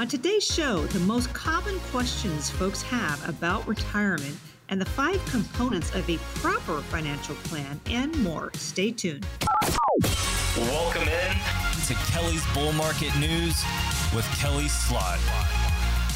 On today's show, the most common questions folks have about retirement and the five components of a proper financial plan and more. Stay tuned. Welcome in to Kelley's Bull Market News with Kelley Slaught.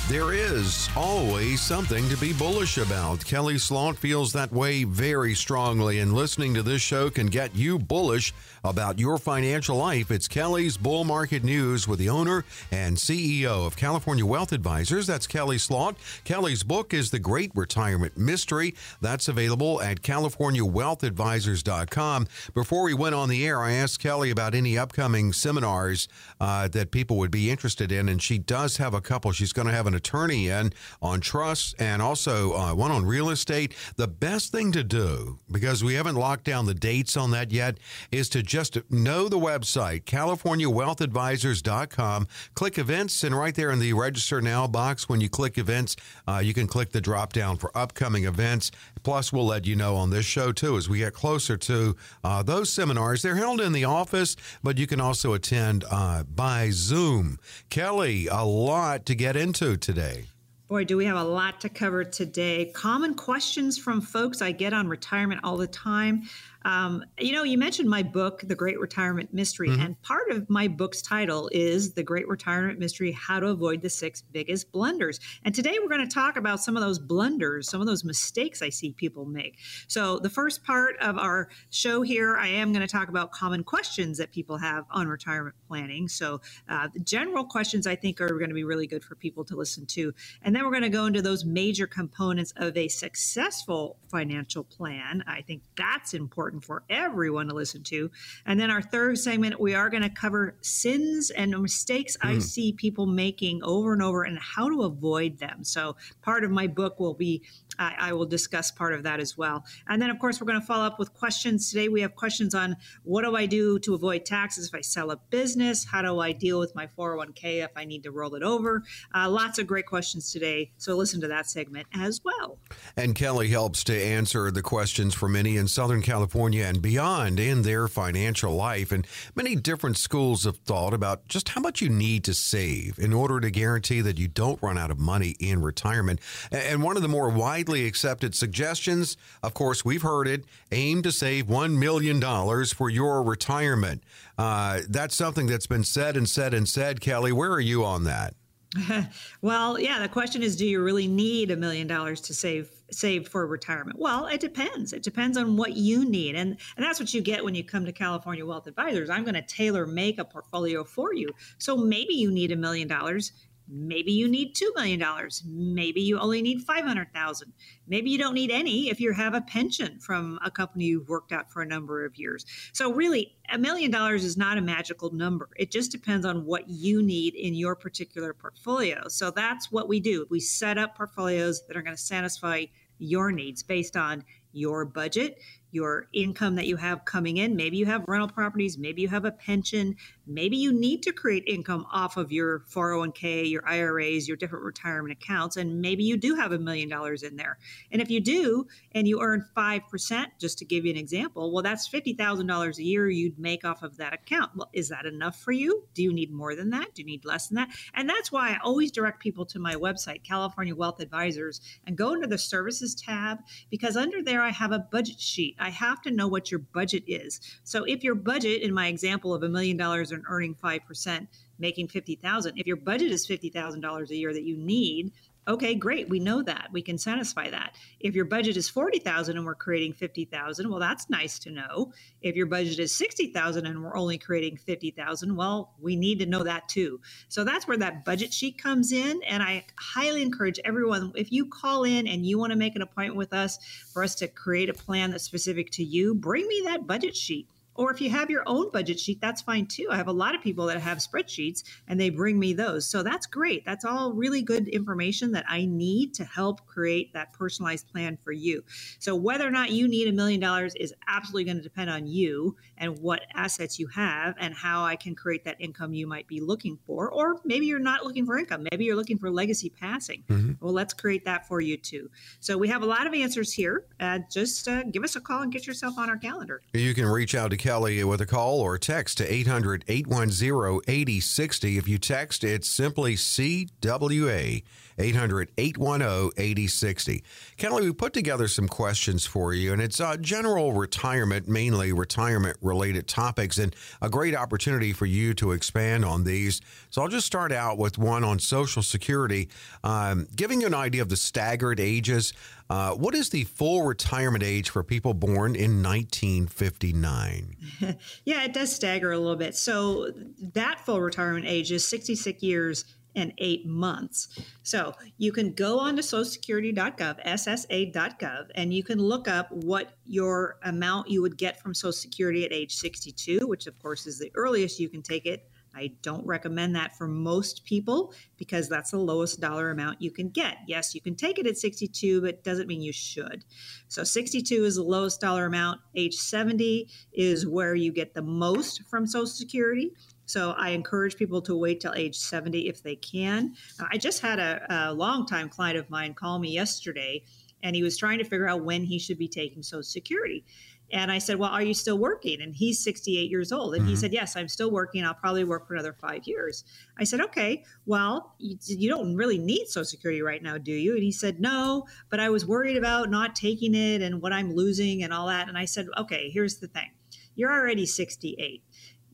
There is always something to be bullish about. Kelley Slaught feels that way very strongly, and listening to this show can get you bullish about your financial life. It's Kelley's Bull Market News with the owner and CEO of California Wealth Advisors. That's Kelley Slaught. Kelley's book is The Great Retirement Mystery. That's available at CaliforniaWealthAdvisors.com. Before we went on the air, I asked Kelley about any upcoming seminars uh, that people would be interested in, and she does have a couple. She's going to have an attorney in on trusts and also uh, one on real estate. The best thing to do, because we haven't locked down the dates on that yet, is to just know the website, CaliforniaWealthAdvisors.com. Click events, and right there in the register now box, when you click events, uh, you can click the drop down for upcoming events. Plus, we'll let you know on this show too as we get closer to uh, those seminars. They're held in the office, but you can also attend uh, by Zoom. Kelley, a lot to get into today. Boy, do we have a lot to cover today. Common questions from folks I get on retirement all the time. Um, you know, you mentioned my book, The Great Retirement Mystery, mm-hmm. and part of my book's title is The Great Retirement Mystery How to Avoid the Six Biggest Blunders. And today we're going to talk about some of those blunders, some of those mistakes I see people make. So, the first part of our show here, I am going to talk about common questions that people have on retirement planning. So, uh, the general questions I think are going to be really good for people to listen to. And then we're going to go into those major components of a successful financial plan. I think that's important important for everyone to listen to. And then our third segment, we are going to cover sins and mistakes mm. I hmm. see people making over and over and how to avoid them. So part of my book will be I, I, will discuss part of that as well. And then, of course, we're going to follow up with questions. Today, we have questions on what do I do to avoid taxes if I sell a business? How do I deal with my 401k if I need to roll it over? Uh, lots of great questions today. So, listen to that segment as well. And Kelley helps to answer the questions for many in Southern California and beyond in their financial life and many different schools of thought about just how much you need to save in order to guarantee that you don't run out of money in retirement. And one of the more widely accepted suggestions. Of course, we've heard it aim to save $1 million for your retirement. Uh, that's something that's been said and said and said. Kelley, where are you on that? well, yeah, the question is do you really need a million dollars to save save for retirement? Well, it depends. It depends on what you need. And and that's what you get when you come to California Wealth Advisors. I'm going to tailor make a portfolio for you. So maybe you need a million dollars Maybe you need $2 million. Maybe you only need 500,000. Maybe you don't need any if you have a pension from a company you've worked at for a number of years. So really, a million dollars is not a magical number. It just depends on what you need in your particular portfolio. So that's what we do. We set up portfolios that are going to satisfy your needs based on your budget, your income that you have coming in. Maybe you have rental properties, maybe you have a pension, maybe you need to create income off of your 401k, your IRAs, your different retirement accounts, and maybe you do have a million dollars in there. And if you do, and you earn 5%, just to give you an example, well, that's $50,000 a year you'd make off of that account. Well, is that enough for you? Do you need more than that? Do you need less than that? And that's why I always direct people to my website, California Wealth Advisors, and go into the services tab because under there I have a budget sheet. I have to know what your budget is. So if your budget, in my example of a million dollars and earning 5%, making 50,000, if your budget is $50,000 a year that you need, Okay, great. We know that. We can satisfy that. If your budget is 40,000 and we're creating 50,000, well that's nice to know. If your budget is 60,000 and we're only creating 50,000, well, we need to know that too. So that's where that budget sheet comes in and I highly encourage everyone if you call in and you want to make an appointment with us for us to create a plan that's specific to you, bring me that budget sheet. Or if you have your own budget sheet, that's fine too. I have a lot of people that have spreadsheets and they bring me those. So that's great. That's all really good information that I need to help create that personalized plan for you. So whether or not you need a million dollars is absolutely going to depend on you and what assets you have and how I can create that income you might be looking for. Or maybe you're not looking for income. Maybe you're looking for legacy passing. Mm-hmm. Well, let's create that for you too. So we have a lot of answers here. Uh, just uh, give us a call and get yourself on our calendar. You can reach out to Kelley with a call or text to 800 810 8060. If you text, it's simply CWA 800 810 8060. Kelley, we put together some questions for you, and it's uh, general retirement, mainly retirement related topics, and a great opportunity for you to expand on these. So I'll just start out with one on Social Security, um, giving you an idea of the staggered ages. Uh, what is the full retirement age for people born in 1959? yeah, it does stagger a little bit. So that full retirement age is 66 years and eight months. So you can go on to socialsecurity.gov, ssa.gov, and you can look up what your amount you would get from Social Security at age 62, which of course is the earliest you can take it. I don't recommend that for most people because that's the lowest dollar amount you can get. Yes, you can take it at 62, but doesn't mean you should. So 62 is the lowest dollar amount. Age 70 is where you get the most from Social Security. So I encourage people to wait till age 70 if they can. I just had a, a longtime client of mine call me yesterday, and he was trying to figure out when he should be taking Social Security. And I said, Well, are you still working? And he's 68 years old. And mm-hmm. he said, Yes, I'm still working. I'll probably work for another five years. I said, Okay, well, you, you, don't really need Social Security right now, do you? And he said, No, but I was worried about not taking it and what I'm losing and all that. And I said, Okay, here's the thing you're already 68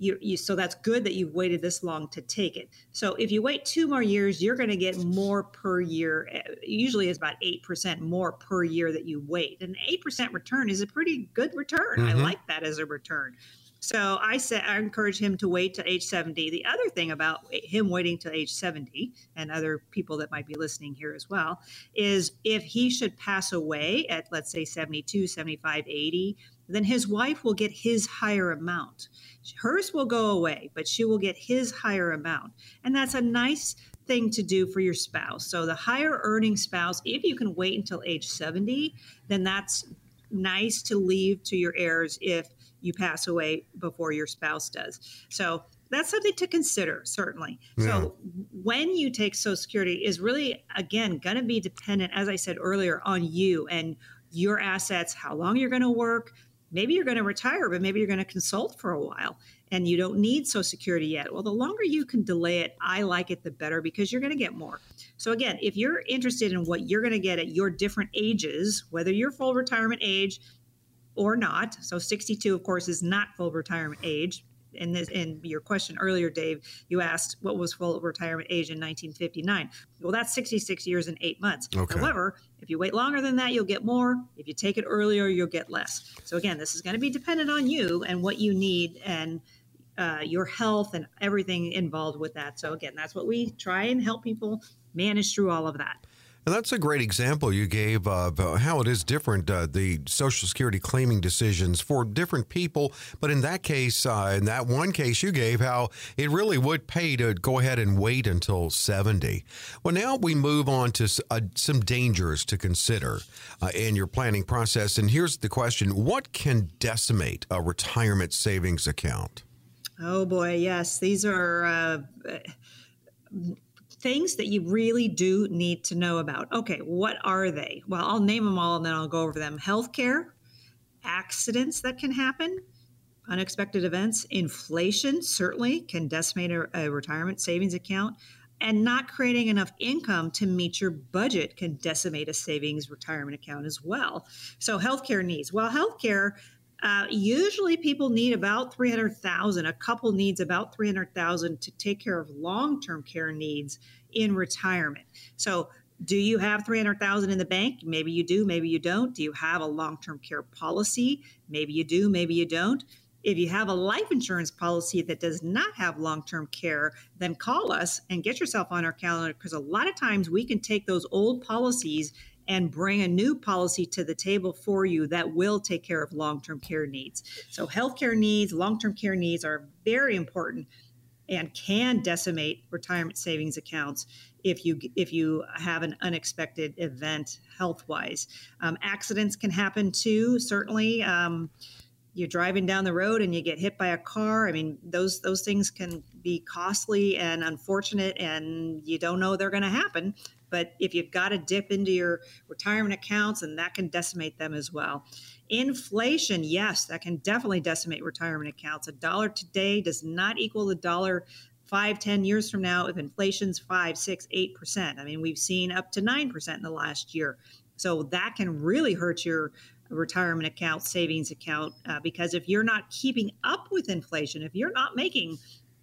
you, you so that's good that you've waited this long to take it. So if you wait two more years, you're going to get more per year. Eh, usually, it's about eight percent more per year that you wait. An eight percent return is a pretty good return. Mm-hmm. I like that as a return. So I said I encourage him to wait to age 70. The other thing about him waiting to age 70 and other people that might be listening here as well is if he should pass away at let's say 72, 75, 80, then his wife will get his higher amount. Hers will go away, but she will get his higher amount. And that's a nice thing to do for your spouse. So the higher earning spouse, if you can wait until age 70, then that's nice to leave to your heirs if you pass away before your spouse does. So that's something to consider, certainly. Yeah. So when you take Social Security is really, again, going to be dependent, as I said earlier, on you and your assets, how long you're going to work, maybe you're going to retire, but maybe you're going to consult for a while and you don't need Social Security yet. Well, the longer you can delay it, I like it the better because you're going to get more. So, again, if you're interested in what you're going to get at your different ages, whether you're full retirement age or not, so 62, of course, is not full retirement age in this in your question earlier, Dave, you asked what was full retirement age in 1959. Well, that's 66 years and eight months. Okay. However, if you wait longer than that, you'll get more. If you take it earlier, you'll get less. So again, this is going to be dependent on you and what you need and uh, your health and everything involved with that. So again, that's what we try and help people manage through all of that. And that's a great example you gave of uh, how it is different, uh, the Social Security claiming decisions for different people. But in that case, uh, in that one case you gave, how it really would pay to go ahead and wait until 70. Well, now we move on to uh, some dangers to consider uh, in your planning process. And here's the question What can decimate a retirement savings account? Oh, boy, yes. These are uh, things that you really do need to know about. Okay, what are they? Well, I'll name them all and then I'll go over them. Healthcare, accidents that can happen, unexpected events, inflation certainly can decimate a, a retirement savings account and not creating enough income to meet your budget can decimate a savings retirement account as well. So healthcare needs. Well, healthcare uh, usually people need about 300,000. A couple needs about 300,000 to take care of long-term care needs in retirement. So do you have 300,000 in the bank? Maybe you do, maybe you don't. Do you have a long-term care policy? Maybe you do, maybe you don't. If you have a life insurance policy that does not have long term care, then call us and get yourself on our calendar because a lot of times we can take those old policies and bring a new policy to the table for you that will take care of long term care needs. So, healthcare needs, long term care needs are very important and can decimate retirement savings accounts if you if you have an unexpected event health wise. Um, accidents can happen too. Certainly, um, you're driving down the road and you get hit by a car. I mean, those those things can be costly and unfortunate, and you don't know they're going to happen But if you've got to dip into your retirement accounts, and that can decimate them as well. Inflation, yes, that can definitely decimate retirement accounts. A dollar today does not equal the dollar five, ten years from now if inflation's five, six, eight percent. I mean, we've seen up to nine percent in the last year. So that can really hurt your retirement account, savings account, uh, because if you're not keeping up with inflation, if you're not making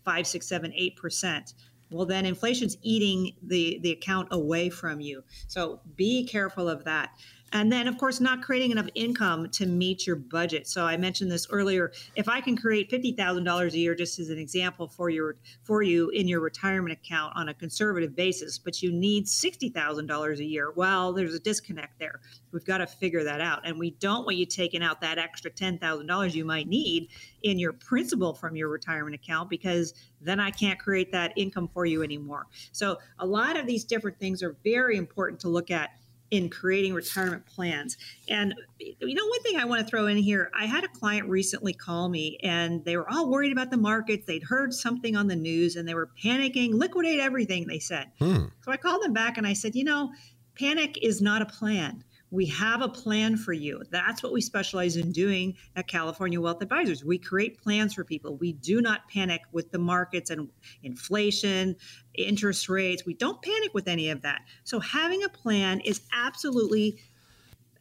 five, six, seven, eight percent, well then inflation's eating the the account away from you. So be careful of that. And then, of course, not creating enough income to meet your budget. So I mentioned this earlier. If I can create fifty thousand dollars a year, just as an example for your for you in your retirement account on a conservative basis, but you need sixty thousand dollars a year, well, there's a disconnect there. We've got to figure that out, and we don't want you taking out that extra ten thousand dollars you might need in your principal from your retirement account because then I can't create that income for you anymore. So a lot of these different things are very important to look at in creating retirement plans. And you know, one thing I want to throw in here, I had a client recently call me and they were all worried about the markets. They'd heard something on the news and they were panicking, liquidate everything, they said. Hmm. So I called them back and I said, you know, panic is not a plan. We have a plan for you. That's what we specialize in doing at California Wealth Advisors. We create plans for people. We do not panic with the markets and inflation, interest rates. We don't panic with any of that. So, having a plan is absolutely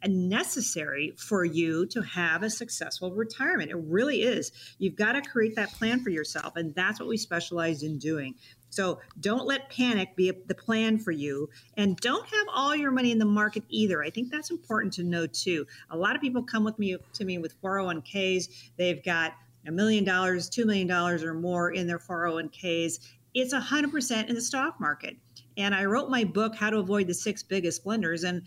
necessary for you to have a successful retirement. It really is. You've got to create that plan for yourself. And that's what we specialize in doing. So don't let panic be the plan for you. And don't have all your money in the market either. I think that's important to know too. A lot of people come with me to me with 401ks. They've got a million dollars, two million dollars or more in their 401ks. It's 100% in the stock market. And I wrote my book, How to Avoid the Six Biggest Blunders. And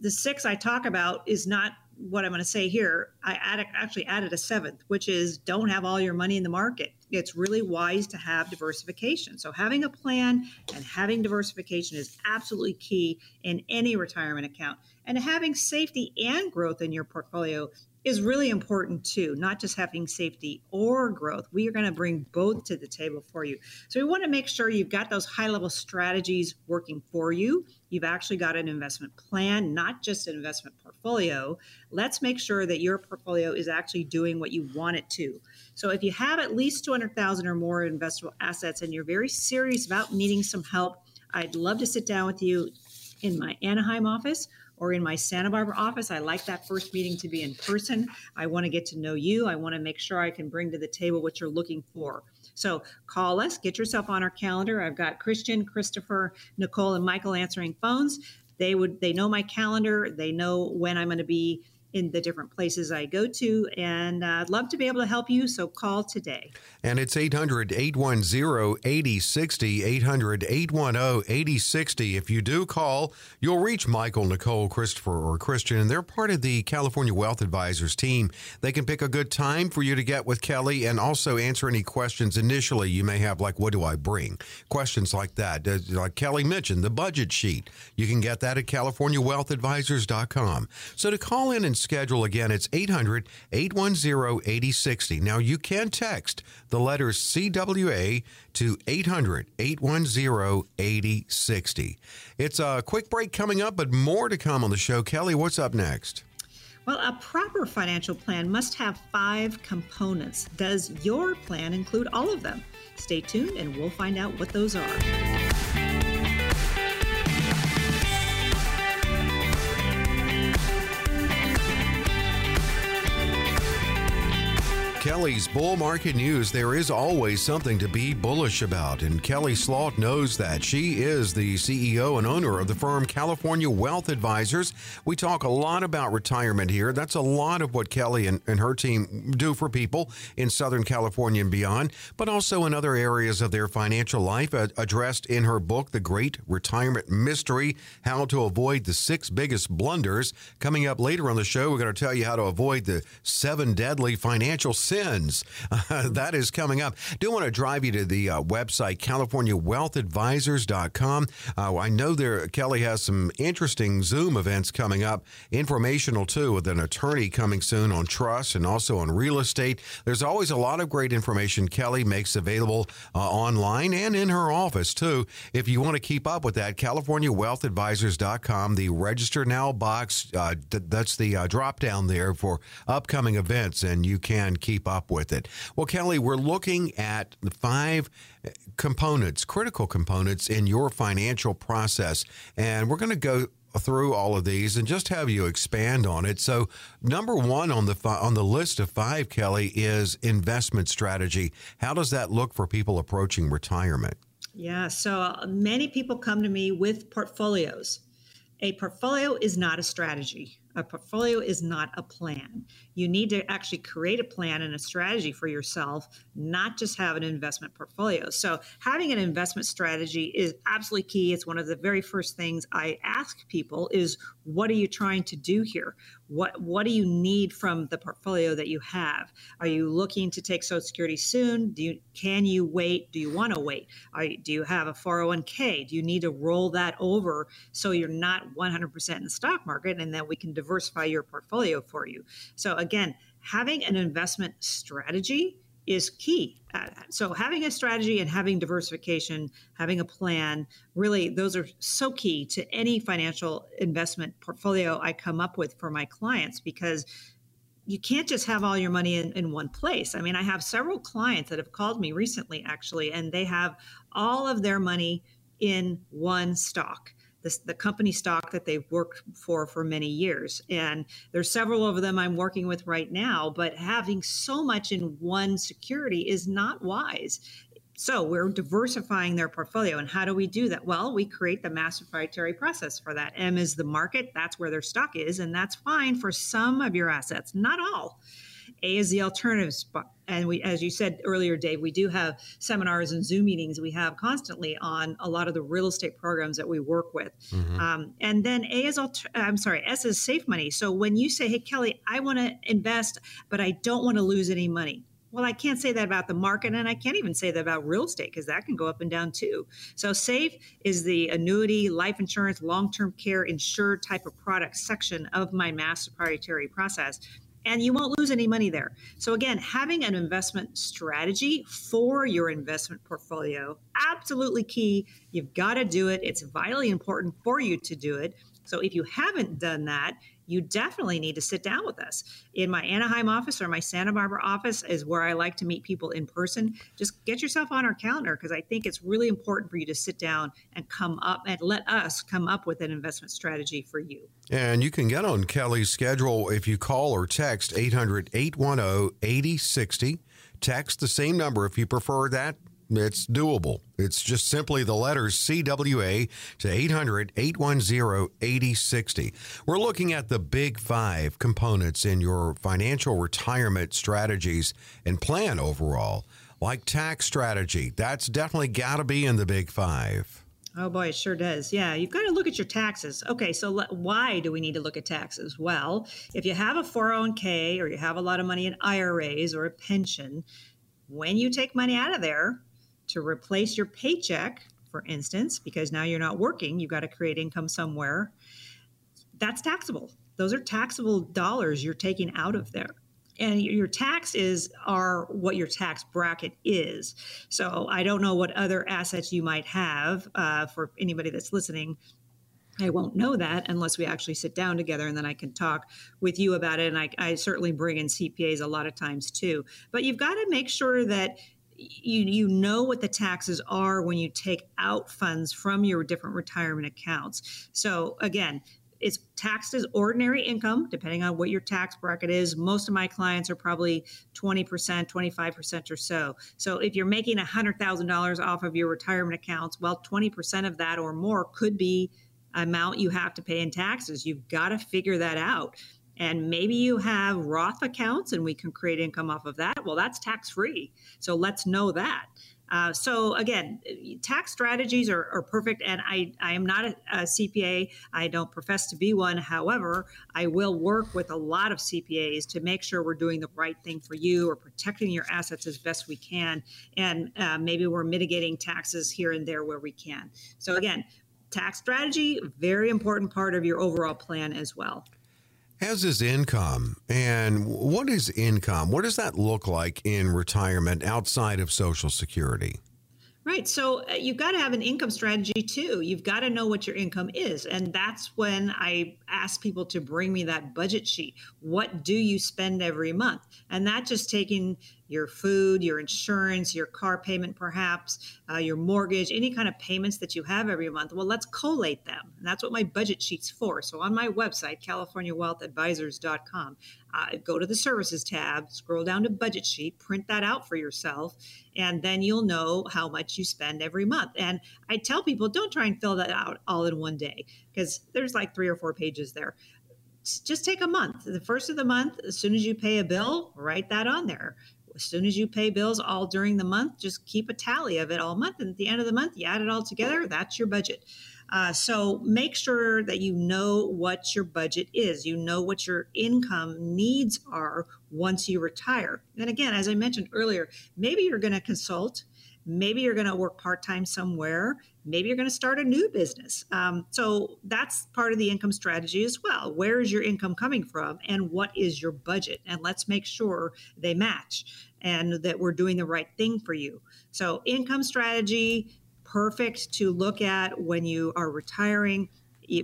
the six I talk about is not what I'm going to say here. I actually added a seventh, which is don't have all your money in the market. It's really wise to have diversification. So, having a plan and having diversification is absolutely key in any retirement account. And having safety and growth in your portfolio is really important too, not just having safety or growth. We are going to bring both to the table for you. So we want to make sure you've got those high level strategies working for you. You've actually got an investment plan, not just an investment portfolio. Let's make sure that your portfolio is actually doing what you want it to. So if you have at least 200,000 or more investable assets and you're very serious about needing some help, I'd love to sit down with you in my Anaheim office or in my Santa Barbara office. I like that first meeting to be in person. I want to get to know you. I want to make sure I can bring to the table what you're looking for. So call us, get yourself on our calendar. I've got Christian, Christopher, Nicole, and Michael answering phones. They would they know my calendar. They know when I'm going to be in the different places I go to. And I'd love to be able to help you. So call today. And it's 800 810 8060. 800 810 8060. If you do call, you'll reach Michael, Nicole, Christopher, or Christian. And they're part of the California Wealth Advisors team. They can pick a good time for you to get with Kelley and also answer any questions initially you may have, like, what do I bring? Questions like that. Like Kelley mentioned, the budget sheet. You can get that at CaliforniaWealthAdvisors.com. So to call in and schedule again, it's 800 810 8060. Now, you can text the letters CWA to 800 810 8060. It's a quick break coming up, but more to come on the show. Kelley, what's up next? Well, a proper financial plan must have five components. Does your plan include all of them? Stay tuned and we'll find out what those are. Kelley's bull market news, there is always something to be bullish about, and Kelley Slaught knows that. She is the CEO and owner of the firm California Wealth Advisors. We talk a lot about retirement here. That's a lot of what Kelley and, and her team do for people in Southern California and beyond, but also in other areas of their financial life, uh, addressed in her book, The Great Retirement Mystery How to Avoid the Six Biggest Blunders. Coming up later on the show, we're going to tell you how to avoid the seven deadly financial sins sins. Uh, that is coming up. Do want to drive you to the uh, website, CaliforniaWealthAdvisors.com. Uh, I know there Kelley has some interesting Zoom events coming up, informational too, with an attorney coming soon on trust and also on real estate. There's always a lot of great information Kelley makes available uh, online and in her office too. If you want to keep up with that, CaliforniaWealthAdvisors.com, the register now box, uh, that's the uh, drop down there for upcoming events, and you can keep up with it. Well, Kelley, we're looking at the five components, critical components in your financial process, and we're going to go through all of these and just have you expand on it. So, number one on the on the list of five, Kelley, is investment strategy. How does that look for people approaching retirement? Yeah, so uh, many people come to me with portfolios. A portfolio is not a strategy. A portfolio is not a plan. You need to actually create a plan and a strategy for yourself, not just have an investment portfolio. So, having an investment strategy is absolutely key. It's one of the very first things I ask people is what are you trying to do here? What what do you need from the portfolio that you have? Are you looking to take Social Security soon? Do you can you wait? Do you want to wait? Are, do you have a 401k? Do you need to roll that over so you're not 100% in the stock market and then we can diversify your portfolio for you? So again, having an investment strategy is key. Uh, so having a strategy and having diversification, having a plan, really those are so key to any financial investment portfolio I come up with for my clients because you can't just have all your money in, in one place. I mean, I have several clients that have called me recently actually, and they have all of their money in one stock the, the company stock that they've worked for for many years. And there's several of them I'm working with right now, but having so much in one security is not wise. So we're diversifying their portfolio. And how do we do that? Well, we create the master proprietary process for that. M is the market, that's where their stock is, and that's fine for some of your assets, not all. A is the alternatives. And we, as you said earlier, Dave, we do have seminars and Zoom meetings we have constantly on a lot of the real estate programs that we work with. Mm-hmm. Um, and then A is, alter- I'm sorry, S is safe money. So when you say, hey, Kelley, I want to invest, but I don't want to lose any money. Well, I can't say that about the market, and I can't even say that about real estate because that can go up and down too. So, SAFE is the annuity, life insurance, long term care insured type of product section of my mass proprietary process and you won't lose any money there. So again, having an investment strategy for your investment portfolio absolutely key. You've got to do it. It's vitally important for you to do it. So if you haven't done that, you definitely need to sit down with us. In my Anaheim office or my Santa Barbara office is where I like to meet people in person. Just get yourself on our calendar because I think it's really important for you to sit down and come up and let us come up with an investment strategy for you. And you can get on Kelley's schedule if you call or text 800 810 8060. Text the same number if you prefer that it's doable. It's just simply the letters CWA to 800 810 8060. We're looking at the big five components in your financial retirement strategies and plan overall, like tax strategy. That's definitely got to be in the big five. Oh boy, it sure does. Yeah, you've got to look at your taxes. Okay, so le- why do we need to look at taxes? Well, if you have a 401k or you have a lot of money in IRAs or a pension, when you take money out of there, to replace your paycheck, for instance, because now you're not working, you've got to create income somewhere, that's taxable. Those are taxable dollars you're taking out of there. And your taxes are what your tax bracket is. So I don't know what other assets you might have uh, for anybody that's listening. I won't know that unless we actually sit down together and then I can talk with you about it. And I, I certainly bring in CPAs a lot of times too. But you've got to make sure that you you know what the taxes are when you take out funds from your different retirement accounts. So again, it's taxed as ordinary income, depending on what your tax bracket is. Most of my clients are probably 20%, 25% or so. So if you're making $100,000 off of your retirement accounts, well, 20% of that or more could be amount you have to pay in taxes. You've got to figure that out. And maybe you have Roth accounts and we can create income off of that. Well, that's tax free. So let's know that. Uh, so again, tax strategies are, are, perfect, and I, I am not a, a, CPA. I don't profess to be one. However, I will work with a lot of CPAs to make sure we're doing the right thing for you or protecting your assets as best we can, and uh, maybe we're mitigating taxes here and there where we can. So again, tax strategy very important part of your overall plan as well. As is income. And what is income? What does that look like in retirement outside of Social Security? Right. So uh, you've got to have an income strategy too. You've got to know what your income is. And that's when I ask people to bring me that budget sheet. What do you spend every month? And that just taking your food, your insurance, your car payment, perhaps, uh, your mortgage, any kind of payments that you have every month. Well, let's collate them. And that's what my budget sheet's for. So on my website, CaliforniaWealthAdvisors.com, uh, go to the services tab, scroll down to budget sheet, print that out for yourself, and then you'll know how much you spend every month. And I tell people don't try and fill that out all in one day because there's like three or four pages there. Just take a month. The first of the month, as soon as you pay a bill, write that on there as soon as you pay bills all during the month, just keep a tally of it all month. And at the end of the month, you add it all together, that's your budget. Uh, so make sure that you know what your budget is. You know what your income needs are once you retire. And again, as I mentioned earlier, maybe you're going to consult. Maybe you're going to work part time somewhere. Maybe you're going to start a new business. Um, so that's part of the income strategy as well. Where is your income coming from and what is your budget? And let's make sure they match and that we're doing the right thing for you. So, income strategy, perfect to look at when you are retiring.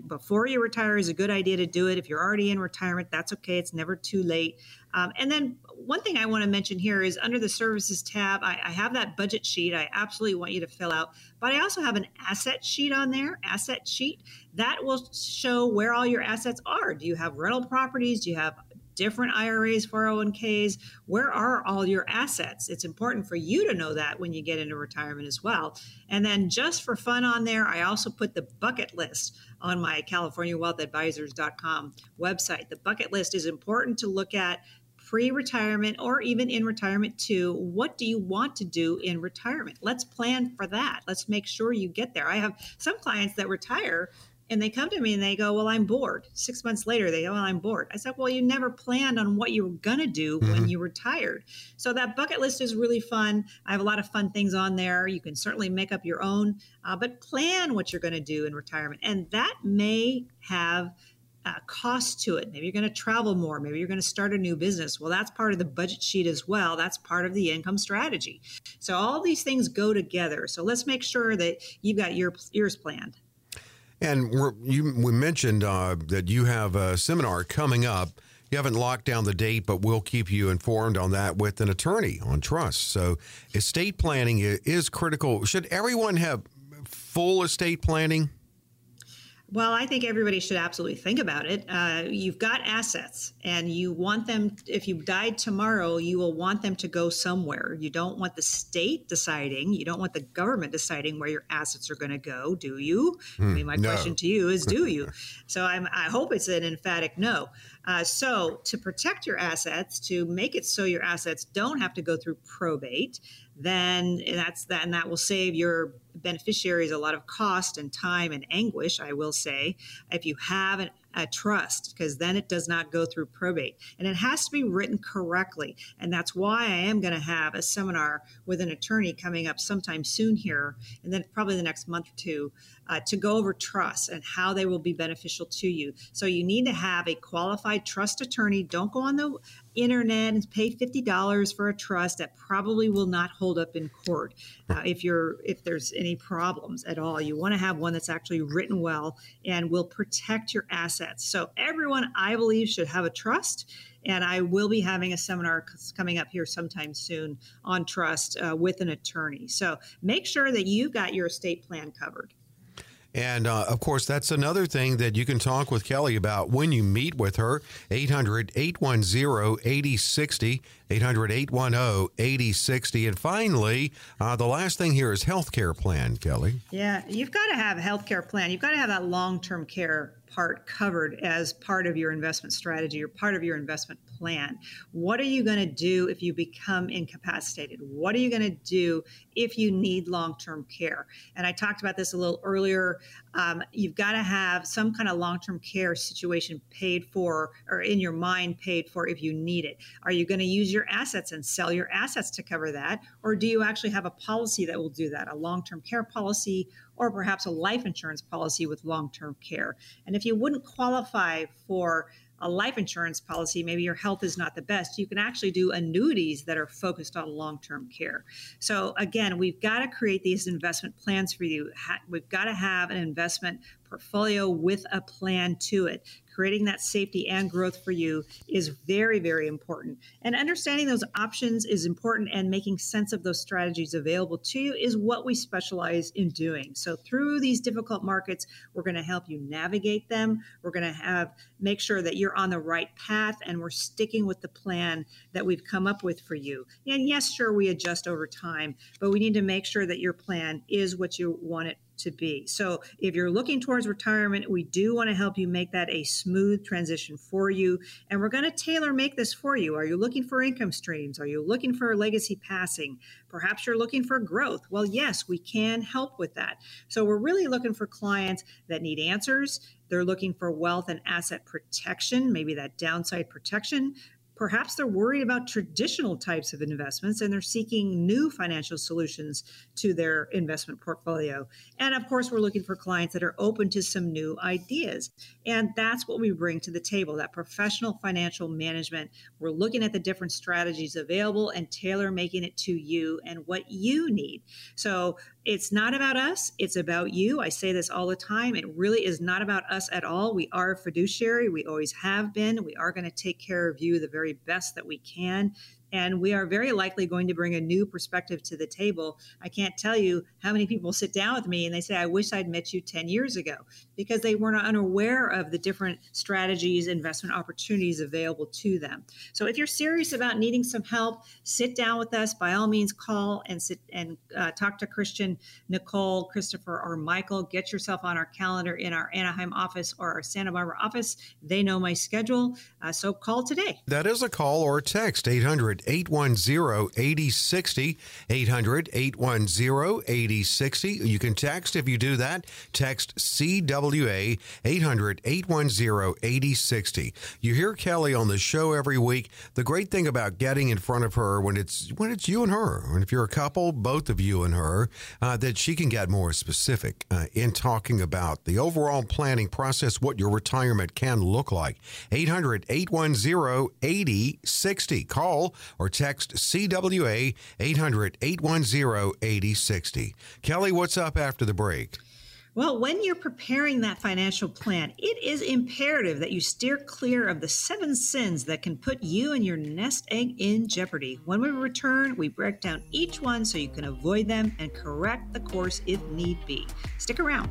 Before you retire is a good idea to do it. If you're already in retirement, that's okay. It's never too late. Um, and then one thing I want to mention here is under the services tab, I, I, have that budget sheet. I absolutely want you to fill out, but I also have an asset sheet on there, asset sheet that will show where all your assets are. Do you have rental properties? Do you have different IRAs, 401ks? Where are all your assets? It's important for you to know that when you get into retirement as well. And then just for fun on there, I also put the bucket list on my CaliforniaWealthAdvisors.com website. The bucket list is important to look at pre retirement or even in retirement too. What do you want to do in retirement? Let's plan for that. Let's make sure you get there. I have some clients that retire and they come to me and they go, Well, I'm bored. Six months later, they go, Well, I'm bored. I said, Well, you never planned on what you were going to do mm-hmm. when you retired. So that bucket list is really fun. I have a lot of fun things on there. You can certainly make up your own, uh, but plan what you're going to do in retirement. And that may have a cost to it. Maybe you're going to travel more. Maybe you're going to start a new business. Well, that's part of the budget sheet as well. That's part of the income strategy. So all these things go together. So let's make sure that you've got your yours planned. And you, we mentioned uh, that you have a seminar coming up. You haven't locked down the date, but we'll keep you informed on that with an attorney on trust. So, estate planning is critical. Should everyone have full estate planning? Well, I think everybody should absolutely think about it. Uh, you've got assets, and you want them, if you died tomorrow, you will want them to go somewhere. You don't want the state deciding, you don't want the government deciding where your assets are going to go, do you? Hmm, I mean, my no. question to you is do you? so I'm, I hope it's an emphatic no. Uh, so, to protect your assets, to make it so your assets don't have to go through probate, then that's that, and that will save your beneficiaries a lot of cost and time and anguish, I will say, if you have an, a trust, because then it does not go through probate. And it has to be written correctly. And that's why I am going to have a seminar with an attorney coming up sometime soon here, and then probably the next month or two, uh, to go over trusts and how they will be beneficial to you. So you need to have a qualified trust attorney. Don't go on the internet and pay $50 for a trust that probably will not hold up in court uh, if you're if there's any problems at all you want to have one that's actually written well and will protect your assets so everyone i believe should have a trust and I will be having a seminar coming up here sometime soon on trust uh, with an attorney. So make sure that you've got your estate plan covered. And uh, of course, that's another thing that you can talk with Kelley about when you meet with her. 800 810 8060. 800 810 8060. And finally, uh, the last thing here is health care plan, Kelley. Yeah, you've got to have a health care plan. You've got to have that long term care part covered as part of your investment strategy or part of your investment plan. What are you going to do if you become incapacitated? What are you going to do if you need long term care? And I talked about this a little earlier. Um, you've got to have some kind of long term care situation paid for or in your mind paid for if you need it. Are you going to use your assets and sell your assets to cover that? Or do you actually have a policy that will do that, a long term care policy? Or perhaps a life insurance policy with long term care. And if you wouldn't qualify for a life insurance policy, maybe your health is not the best, you can actually do annuities that are focused on long term care. So, again, we've got to create these investment plans for you. We've got to have an investment portfolio with a plan to it creating that safety and growth for you is very, very important. And understanding those options is important, and making sense of those strategies available to you is what we specialize in doing. So, through these difficult markets, we're going to help you navigate them. We're going to have make sure that you're on the right path and we're sticking with the plan that we've come up with for you. And yes, sure, we adjust over time, but we need to make sure that your plan is what you want it to be. So if you're looking towards retirement, we do want to help you make that a smooth transition for you. And we're going to tailor make this for you. Are you looking for income streams? Are you looking for legacy passing? Perhaps you're looking for growth. Well, yes, we can help with that. So we're really looking for clients that need answers. They're looking for wealth and asset protection, maybe that downside protection. Perhaps they're worried about traditional types of investments and they're seeking new financial solutions to their investment portfolio. And of course, we're looking for clients that are open to some new ideas. And that's what we bring to the table that professional financial management. We're looking at the different strategies available and tailor making it to you and what you need. So it's not about us, it's about you. I say this all the time. It really is not about us at all. We are a fiduciary, we always have been. We are going to take care of you the very best that we can. And we are very likely going to bring a new perspective to the table. I can't tell you how many people sit down with me and they say, I wish I'd met you 10 years ago because they were not unaware of the different strategies, investment opportunities available to them. So if you're serious about needing some help, sit down with us. By all means, call and sit and uh, talk to Christian, Nicole, Christopher, or Michael. Get yourself on our calendar in our Anaheim office or our Santa Barbara office. They know my schedule. Uh, so call today. That is a call or text 800 810 8060. 800 810 8060. You can text if you do that. Text CWA 800 810 8060. You hear Kelley on the show every week. The great thing about getting in front of her when it's when it's you and her, and if you're a couple, both of you and her, uh, that she can get more specific uh, in talking about the overall planning process, what your retirement can look like. 800 810 8060. Call or text CWA 800 810 8060. Kelley, what's up after the break? Well, when you're preparing that financial plan, it is imperative that you steer clear of the seven sins that can put you and your nest egg in jeopardy. When we return, we break down each one so you can avoid them and correct the course if need be. Stick around.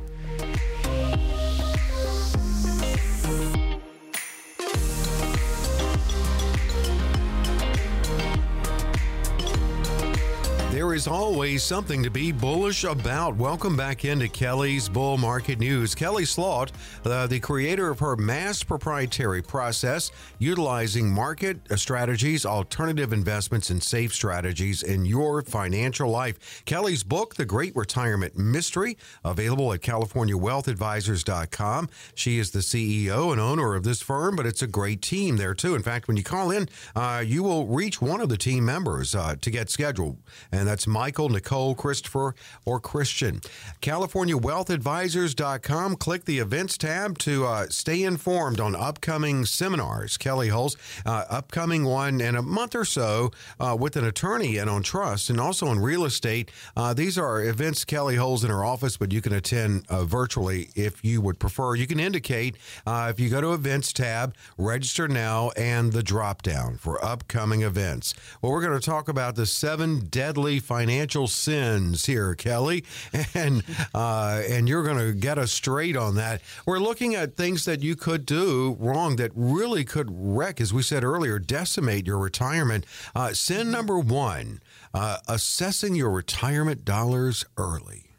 There is always something to be bullish about. Welcome back into Kelley's Bull Market News. Kelley Slaught, uh, the creator of her mass proprietary process, utilizing market strategies, alternative investments, and safe strategies in your financial life. Kelley's book, The Great Retirement Mystery, available at CaliforniaWealthAdvisors.com. She is the CEO and owner of this firm, but it's a great team there too. In fact, when you call in, uh, you will reach one of the team members uh, to get scheduled. And that's Michael, Nicole, Christopher, or Christian. CaliforniaWealthAdvisors.com. Click the events tab to uh, stay informed on upcoming seminars. Kelley holds uh, upcoming one in a month or so uh, with an attorney and on trust and also on real estate. Uh, these are events Kelley holds in her office, but you can attend uh, virtually if you would prefer. You can indicate uh, if you go to events tab, register now, and the drop down for upcoming events. Well, we're going to talk about the seven deadly financial sins here, Kelley, and uh, and you're going to get us straight on that. We're looking at things that you could do wrong that really could wreck, as we said earlier, decimate your retirement. Uh, sin number one: uh, assessing your retirement dollars early.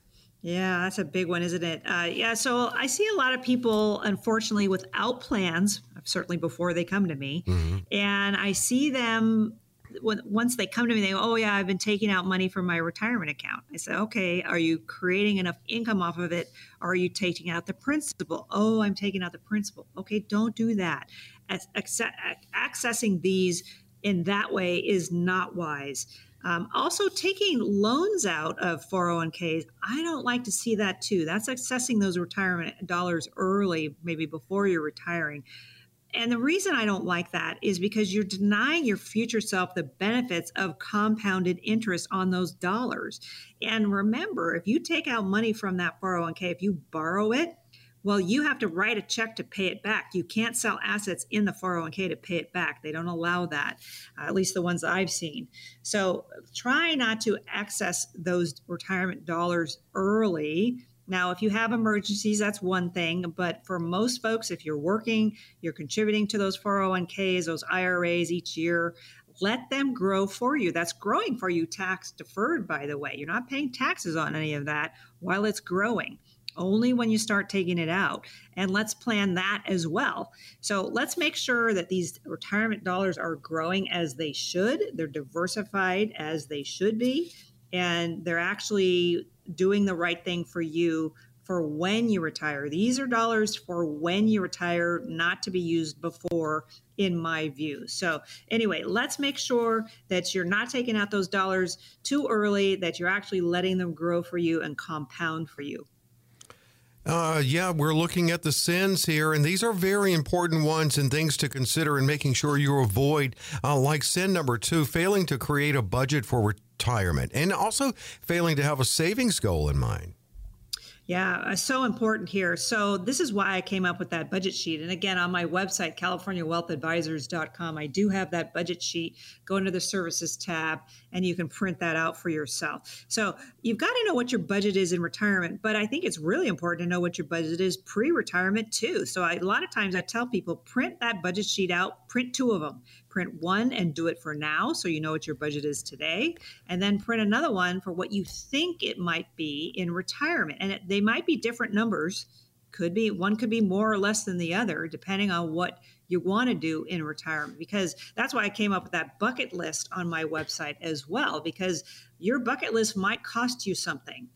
Yeah, that's a big one, isn't it? Uh, yeah, so I see a lot of people, unfortunately, without plans, certainly before they come to me. Mm-hmm. And I see them when, once they come to me, they go, Oh, yeah, I've been taking out money from my retirement account. I say, Okay, are you creating enough income off of it? Are you taking out the principal? Oh, I'm taking out the principal. Okay, don't do that. accessing these in that way is not wise. Um, also, taking loans out of 401ks, I don't like to see that too. That's accessing those retirement dollars early, maybe before you're retiring. And the reason I don't like that is because you're denying your future self the benefits of compounded interest on those dollars. And remember, if you take out money from that 401k, if you borrow it, well, you have to write a check to pay it back. You can't sell assets in the 401k to pay it back. They don't allow that, uh, at least the ones I've seen. So try not to access those retirement dollars early. Now, if you have emergencies, that's one thing. But for most folks, if you're working, you're contributing to those 401ks, those IRAs each year, let them grow for you. That's growing for you tax deferred, by the way. You're not paying taxes on any of that while it's growing only when you start taking it out. And let's plan that as well. So let's make sure that these retirement dollars are growing as they should, they're diversified as they should be, and they're actually doing the right thing for you for when you retire. These are dollars for when you retire, not to be used before, in my view. So, anyway, let's make sure that you're not taking out those dollars too early, that you're actually letting them grow for you and compound for you. Uh, yeah, we're looking at the sins here, and these are very important ones and things to consider in making sure you avoid, uh, like sin number two, failing to create a budget for retirement, and also failing to have a savings goal in mind. Yeah, uh, so important here. So, this is why I came up with that budget sheet. And again, on my website, CaliforniaWealthAdvisors.com, I do have that budget sheet. Go into the services tab and you can print that out for yourself. So, you've got to know what your budget is in retirement, but I think it's really important to know what your budget is pre retirement too. So, I, a lot of times I tell people print that budget sheet out, print two of them print one and do it for now so you know what your budget is today and then print another one for what you think it might be in retirement and it, they might be different numbers could be one could be more or less than the other depending on what you want to do in retirement because that's why I came up with that bucket list on my website as well because your bucket list might cost you something.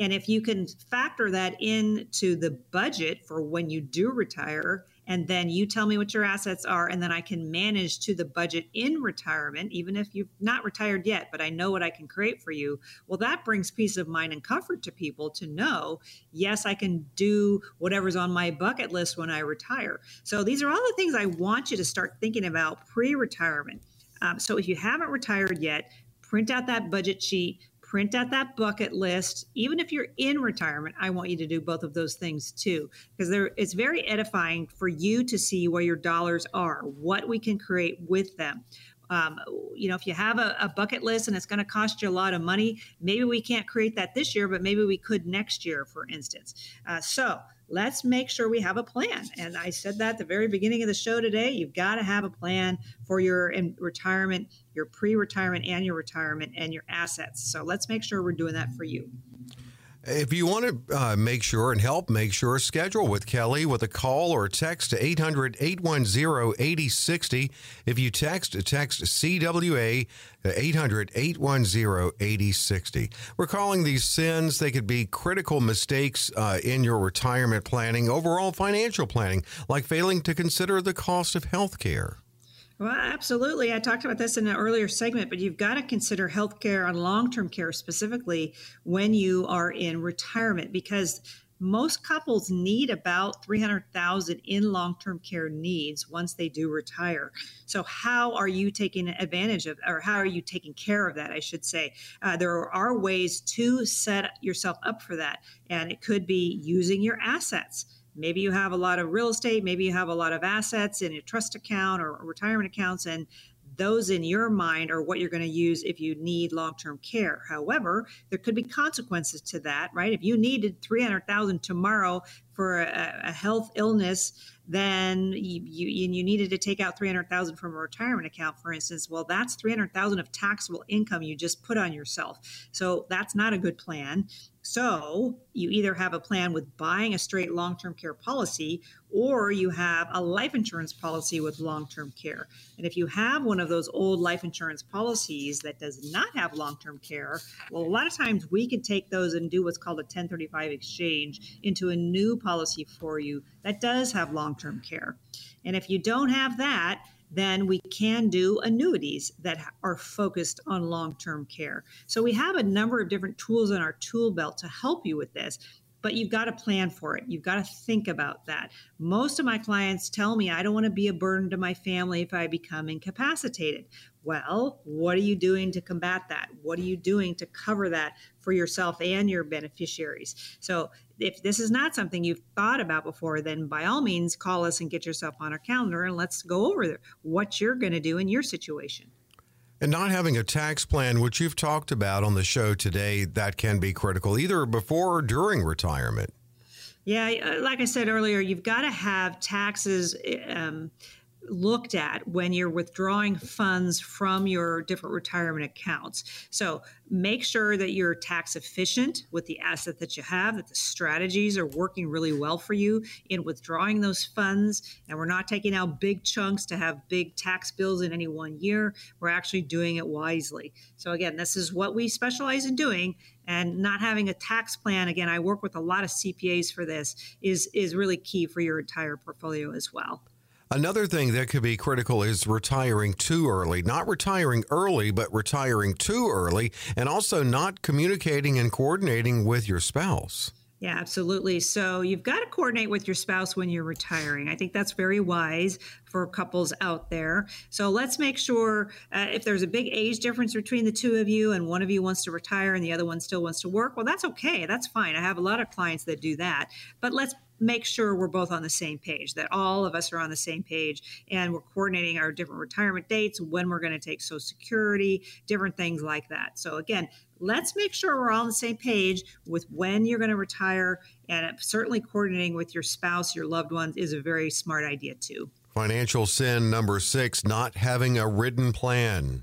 And if you can factor that into the budget for when you do retire and then you tell me what your assets are and then i can manage to the budget in retirement even if you've not retired yet but i know what i can create for you. Well that brings peace of mind and comfort to people to know yes i can do whatever's on my bucket list when i retire. So these are all the things i want you to start thinking about pre-retirement. Um, so if you haven't retired yet print out that budget sheet print out that bucket list. Even if you're in retirement, I want you to do both of those things too, because it's very edifying for you to see where your dollars are, what we can create with them. Um, you know, if you have a, a bucket list and it's going to cost you a lot of money, maybe we can't create that this year, but maybe we could next year, for instance. Uh, so let's make sure we have a plan. And I said that at the very beginning of the show today. You've got to have a plan for your retirement, your pre retirement and your retirement and your assets. So let's make sure we're doing that for you. If you want to uh, make sure and help make sure, schedule with Kelley with a call or text to 800 810 8060. If you text, text CWA 800 810 8060. We're calling these sins. They could be critical mistakes uh, in your retirement planning, overall financial planning, like failing to consider the cost of health care. Well, absolutely. I talked about this in an earlier segment, but you've got to consider healthcare and long term care specifically when you are in retirement because most couples need about 300,000 in long-term care needs once they do retire. So how are you taking advantage of or how are you taking care of that I should say. Uh, there are ways to set yourself up for that and it could be using your assets. Maybe you have a lot of real estate, maybe you have a lot of assets in a trust account or retirement accounts, and those in your mind are what you're going to use if you need long-term care. However, there could be consequences to that, right? If you needed 300,000 tomorrow for a, a, health illness then you, you, you needed to take out 300,000 from a retirement account, for instance, well, that's 300,000 of taxable income you just put on yourself. So that's not a good plan. So you either have a plan with buying a straight long term care policy or you have a life insurance policy with long term care. And if you have one of those old life insurance policies that does not have long term care, well, a lot of times we can take those and do what's called a 1035 exchange into a new policy for you that does have long term care. And if you don't have that, then we can do annuities that are focused on long term care. So we have a number of different tools in our tool belt to help you with this but you've got to plan for it. You've got to think about that. Most of my clients tell me I don't want to be a burden to my family if I become incapacitated. Well, what are you doing to combat that? What are you doing to cover that for yourself and your beneficiaries? So, if this is not something you've thought about before, then by all means call us and get yourself on our calendar and let's go over what you're going to do in your situation. And not having a tax plan, which you've talked about on the show today, that can be critical either before or during retirement. Yeah, uh, like I said earlier, you've got to have taxes um, looked at when you're withdrawing funds from your different retirement accounts. So make sure that you're tax efficient with the asset that you have, that the strategies are working really well for you in withdrawing those funds. And we're not taking out big chunks to have big tax bills in any one year. We're actually doing it wisely. So, again, this is what we specialize in doing and not having a tax plan again i work with a lot of cpas for this is is really key for your entire portfolio as well Another thing that could be critical is retiring too early. Not retiring early, but retiring too early, and also not communicating and coordinating with your spouse. Yeah, absolutely. So you've got to coordinate with your spouse when you're retiring. I think that's very wise for couples out there. So let's make sure uh, if there's a big age difference between the two of you and one of you wants to retire and the other one still wants to work, well, that's okay. That's fine. I have a lot of clients that do that. But let's make sure we're both on the same page, that all of us are on the same page and we're coordinating our different retirement dates, when we're going to take Social Security, different things like that. So, again, let's make sure we're all on the same page with when you're going to retire. And certainly coordinating with your spouse, your loved ones is a very smart idea, too. Financial sin number six not having a written plan.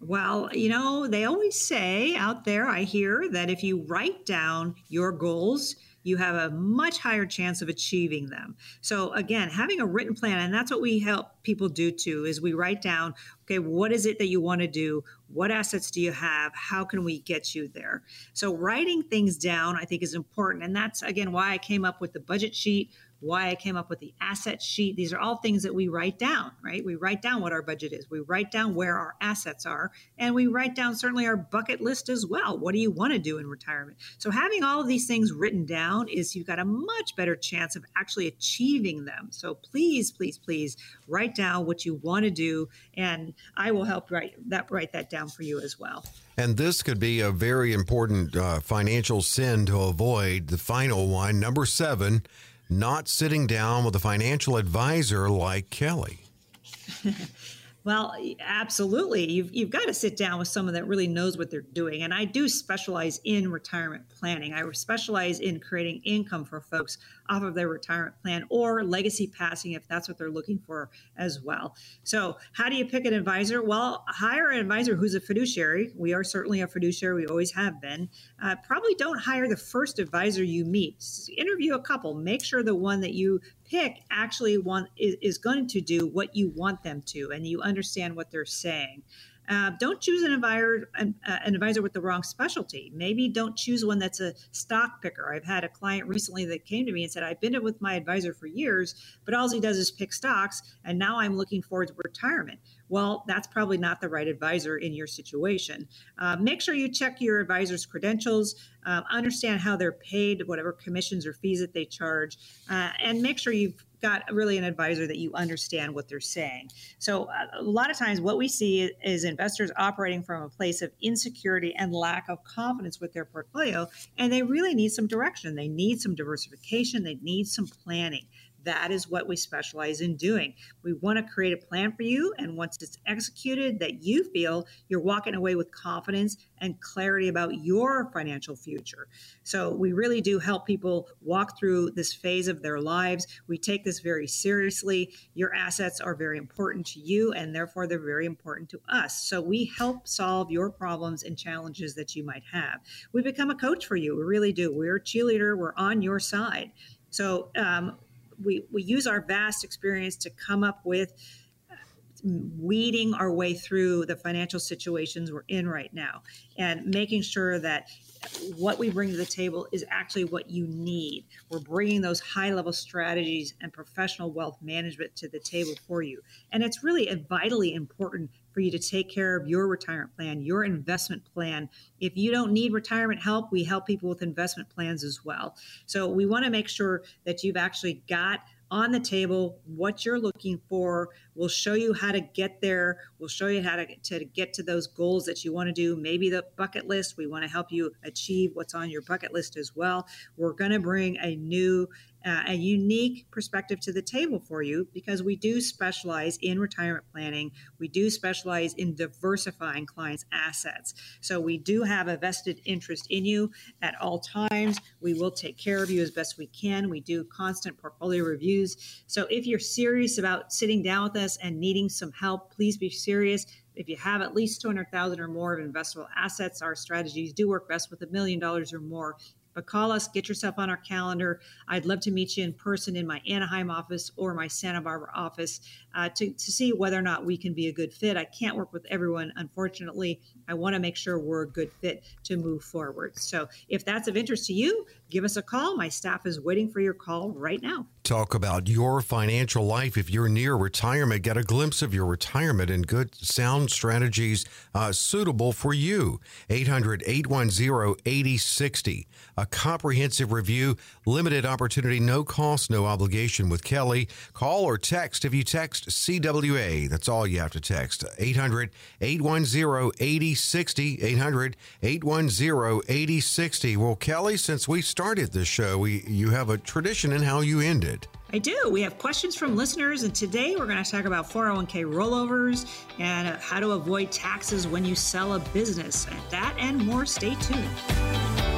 Well, you know, they always say out there, I hear that if you write down your goals, you have a much higher chance of achieving them. So again, having a written plan, and that's what we help people do too, is we write down, okay, what is it that you want to do? What assets do you have? How can we get you there? So writing things down, I think, is important. And that's again why I came up with the budget sheet why I came up with the asset sheet. These are all things that we write down, right? We write down what our budget is, we write down where our assets are, and we write down certainly our bucket list as well. What do you want to do in retirement? So, having all of these things written down is you've got a much better chance of actually achieving them. So, please, please, please write down what you want to do, and I will help write that write that down for you as well. And this could be a very important uh, financial sin to avoid. The final one, number seven not sitting down with a financial advisor like Kelley? Well, absolutely. You've, you've got to sit down with someone that really knows what they're doing. And I do specialize in retirement planning. I specialize in creating income for folks off of their retirement plan or legacy passing if that's what they're looking for as well. So, how do you pick an advisor? Well, hire an advisor who's a fiduciary. We are certainly a fiduciary, we always have been. Uh, probably don't hire the first advisor you meet. Interview a couple, make sure the one that you pick actually want is, is going to do what you want them to and you understand what they're saying uh, don't choose an an, uh, an, advisor with the wrong specialty. Maybe don't choose one that's a stock picker. I've had a client recently that came to me and said, I've been with my advisor for years, but all he does is pick stocks, and now I'm looking forward to retirement. Well, that's probably not the right advisor in your situation. Uh, make sure you check your advisor's credentials, uh, understand how they're paid, whatever commissions or fees that they charge, uh, and make sure you've got really an advisor that you understand what they're saying. So, uh, a lot of times, what we see is investors operating from a place of insecurity and lack of confidence with their portfolio, and they really need some direction. They need some diversification, they need some planning that is what we specialize in doing. We want to create a plan for you, and once it's executed, that you feel you're walking away with confidence and clarity about your financial future. So, we really do help people walk through this phase of their lives. We take this very seriously. Your assets are very important to you, and therefore they're very important to us. So, we help solve your problems and challenges that you might have. We become a coach for you. We really do. We're a cheerleader, we're on your side. So, um, we, we use our vast experience to come up with uh, weeding our way through the financial situations we're in right now and making sure that what we bring to the table is actually what you need. We're bringing those high level strategies and professional wealth management to the table for you. And it's really vitally important for you to take care of your retirement plan, your investment plan. If you don't need retirement help, we help people with investment plans as well. So we want to make sure that you've actually got on the table what you're looking for. We'll show you how to get there. We'll show you how to, to get to those goals that you want to do. Maybe the bucket list. We want to help you achieve what's on your bucket list as well. We're going to bring a new uh, a unique perspective to the table for you because we do specialize in retirement planning. We do specialize in diversifying clients' assets. So we do have a vested interest in you at all times. We will take care of you as best we can. We do constant portfolio reviews. So if you're serious about sitting down with us and needing some help, please be serious. If you have at least 200,000 or more of investable assets, our strategies do work best with a million dollars or more but call us, get yourself on our calendar. I'd love to meet you in person in my Anaheim office or my Santa Barbara office uh, to, to see whether or not we can be a good fit. I can't work with everyone, unfortunately. I want to make sure we're a good fit to move forward. So if that's of interest to you, give us a call. My staff is waiting for your call right now. Talk about your financial life. If you're near retirement, get a glimpse of your retirement and good sound strategies uh, suitable for you. 800 810 8060. A comprehensive review, limited opportunity, no cost, no obligation with Kelley. Call or text if you text CWA. That's all you have to text. 800 810 8060. 800 810 8060. Well, Kelley, since we started this show, we you have a tradition in how you end it. I do. We have questions from listeners, and today we're going to talk about 401k rollovers and uh, how to avoid taxes when you sell a business. At that and more. Stay tuned.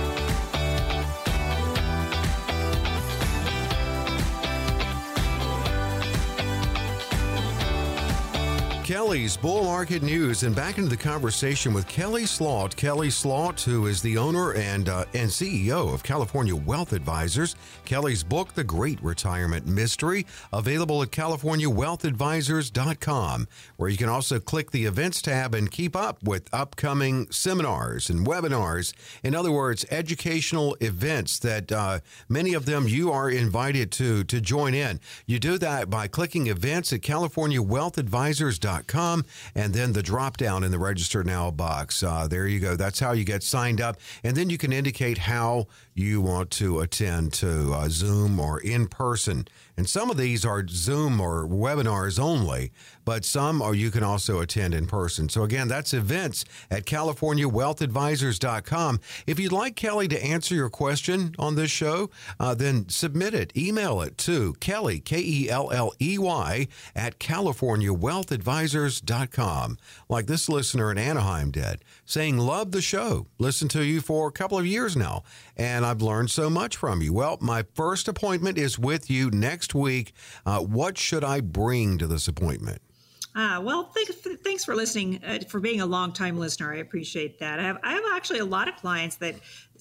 Kelley's Bull Market News, and back into the conversation with Kelley Slaught. Kelley Slaught, who is the owner and uh, and CEO of California Wealth Advisors. Kelley's book, The Great Retirement Mystery, available at CaliforniaWealthAdvisors.com, where you can also click the events tab and keep up with upcoming seminars and webinars. In other words, educational events that uh, many of them you are invited to to join in. You do that by clicking events at CaliforniaWealthAdvisors.com and then the drop down in the register now box. Uh, there you go. That's how you get signed up. And then you can indicate how you want to attend to uh, Zoom or in person. And some of these are Zoom or webinars only, but some are you can also attend in person. So again, that's events at CaliforniaWealthAdvisors.com. If you'd like Kelley to answer your question on this show, uh, then submit it, email it to Kelley, K E L L E Y, at CaliforniaWealthAdvisors.com, like this listener in Anaheim did, saying, Love the show. Listen to you for a couple of years now, and I've learned so much from you. Well, my first appointment is with you next week. Uh, what should I bring to this appointment? Ah, well, thanks, thanks for listening, uh, for being a long time listener. I appreciate that. I have, I have actually a lot of clients that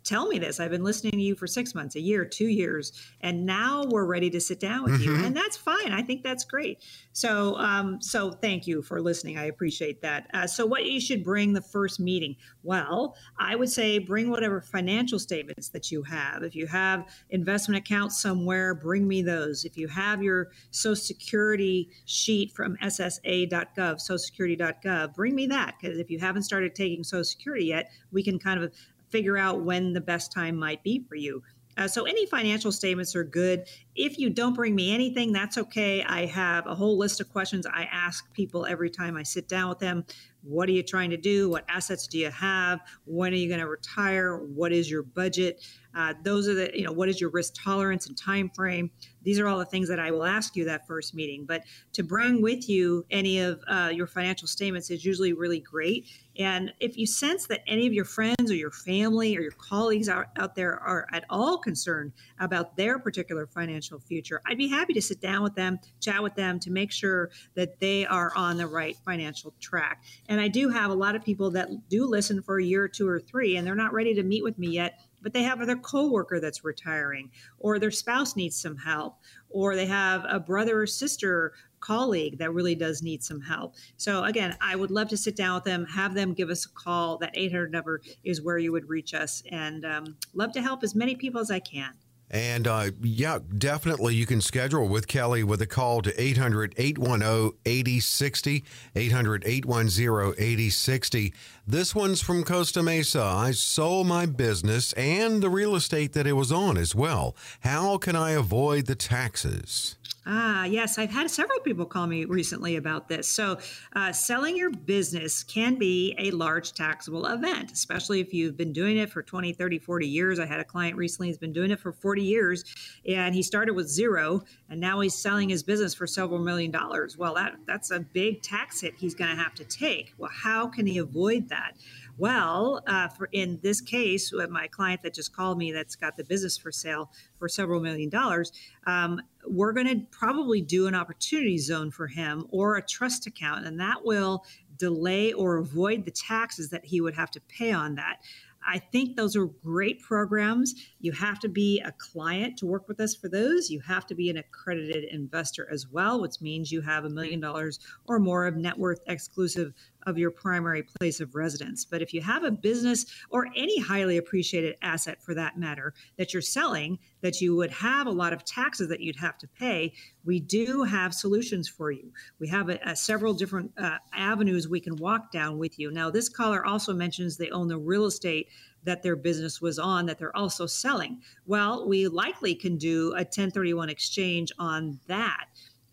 tell me this. I've been listening to you for six months, a year, two years, and now we're ready to sit down with mm-hmm. you, and that's fine. I think that's great. So, um, so thank you for listening. I appreciate that. Uh, so, what you should bring the first meeting? Well, I would say bring whatever financial statements that you have. If you have investment accounts somewhere, bring me those. If you have your Social Security sheet from SSA.gov, SocialSecurity.gov, bring me that because if you haven't started taking Social Security yet, we can kind of figure out when the best time might be for you. Uh, so any financial statements are good. If you don't bring me anything, that's okay. I have a whole list of questions I ask people every time I sit down with them. what are you trying to do? What assets do you have? When are you going to retire? What is your budget? Uh, those are the, you know, what is your risk tolerance and time frame? These are all the things that I will ask you that first meeting. But to bring with you any of uh, your financial statements is usually really great. And if you sense that any of your friends or your family or your colleagues out, out there are at all concerned about their particular financial future, I'd be happy to sit down with them, chat with them to make sure that they are on the right financial track. And I do have a lot of people that do listen for a year or two or three, and they're not ready to meet with me yet but they have their coworker that's retiring, or their spouse needs some help, or they have a brother or sister colleague that really does need some help. So again, I would love to sit down with them, have them give us a call. That 800 number is where you would reach us, and um, love to help as many people as I can. And uh, yeah, definitely you can schedule with Kelley with a call to 800 810 8060. 800 810 8060. This one's from Costa Mesa. I sold my business and the real estate that it was on as well. How can I avoid the taxes? Ah, yes. I've had several people call me recently about this. So, uh, selling your business can be a large taxable event, especially if you've been doing it for 20, 30, 40 years. I had a client recently who's been doing it for 40 years and he started with zero and now he's selling his business for several million dollars. Well, that, that's a big tax hit he's going to have to take. Well, how can he avoid that? Well, uh, for in this case, my client that just called me, that's got the business for sale for several million dollars, um, we're going to probably do an opportunity zone for him or a trust account, and that will delay or avoid the taxes that he would have to pay on that. I think those are great programs. You have to be a client to work with us for those. You have to be an accredited investor as well, which means you have a million dollars or more of net worth exclusive of your primary place of residence. But if you have a business or any highly appreciated asset for that matter that you're selling, that you would have a lot of taxes that you'd have to pay, we do have solutions for you. We have a, a several different uh, avenues we can walk down with you. Now, this caller also mentions they own the real estate that their business was on that they're also selling. Well, we likely can do a 1031 exchange on that.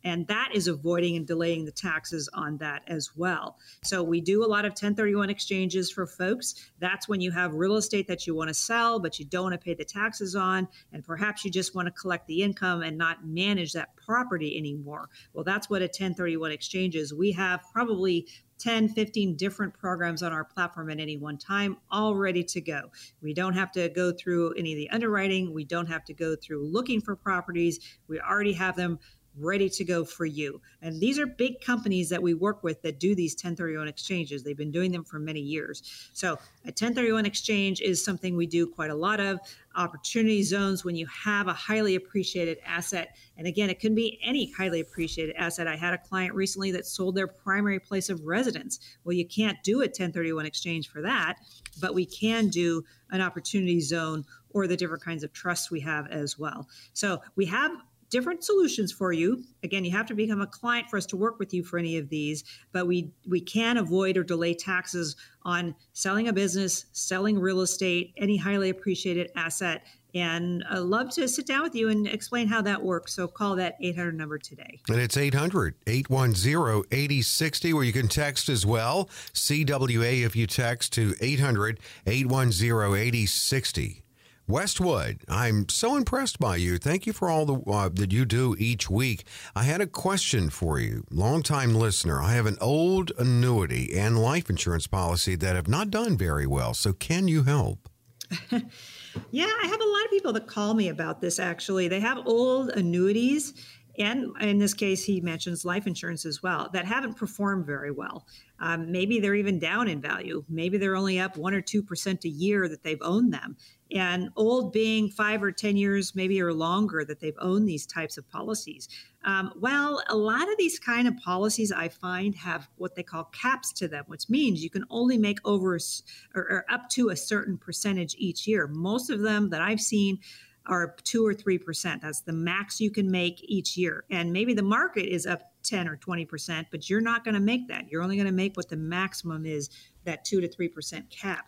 And that is avoiding and delaying the taxes on that as well. So we do a lot of 1031 exchanges for folks. That's when you have real estate that you want to sell, but you don't want to pay the taxes on. And perhaps you just want to collect the income and not manage that property anymore. Well, that's what a 1031 exchange is. We have probably 10, 15 different programs on our platform at any one time, all ready to go. We don't have to go through any of the underwriting. We don't have to go through looking for properties. We already have them ready to go for you. And these are big companies that we work with that do these 1031 exchanges. They've been doing them for many years. So, a 1031 exchange is something we do quite a lot of. Opportunity zones when you have a highly appreciated asset. And again, it can be any highly appreciated asset. I had a client recently that sold their primary place of residence. Well, you can't do a 1031 exchange for that, but we can do an opportunity zone or the different kinds of trusts we have as well. So, we have different solutions for you. Again, you have to become a client for us to work with you for any of these, but we we can avoid or delay taxes on selling a business, selling real estate, any highly appreciated asset. And I love to sit down with you and explain how that works. So call that 800 number today. And it's 800 810 8060, where you can text as well. CWA if you text to 800 810 8060. Westwood, I'm so impressed by you. Thank you for all the uh, that you do each week. I had a question for you, longtime listener. I have an old annuity and life insurance policy that have not done very well. So, can you help? yeah, I have a lot of people that call me about this. Actually, they have old annuities and in this case, he mentions life insurance as well that haven't performed very well. Um, maybe they're even down in value. Maybe they're only up one or two percent a year that they've owned them. And old being five or ten years, maybe or longer, that they've owned these types of policies. Um, well, a lot of these kind of policies I find have what they call caps to them, which means you can only make over or, or up to a certain percentage each year. Most of them that I've seen are two or three percent. That's the max you can make each year. And maybe the market is up 10 or 20 percent, but you're not going to make that. You're only going to make what the maximum is, that two to three percent cap.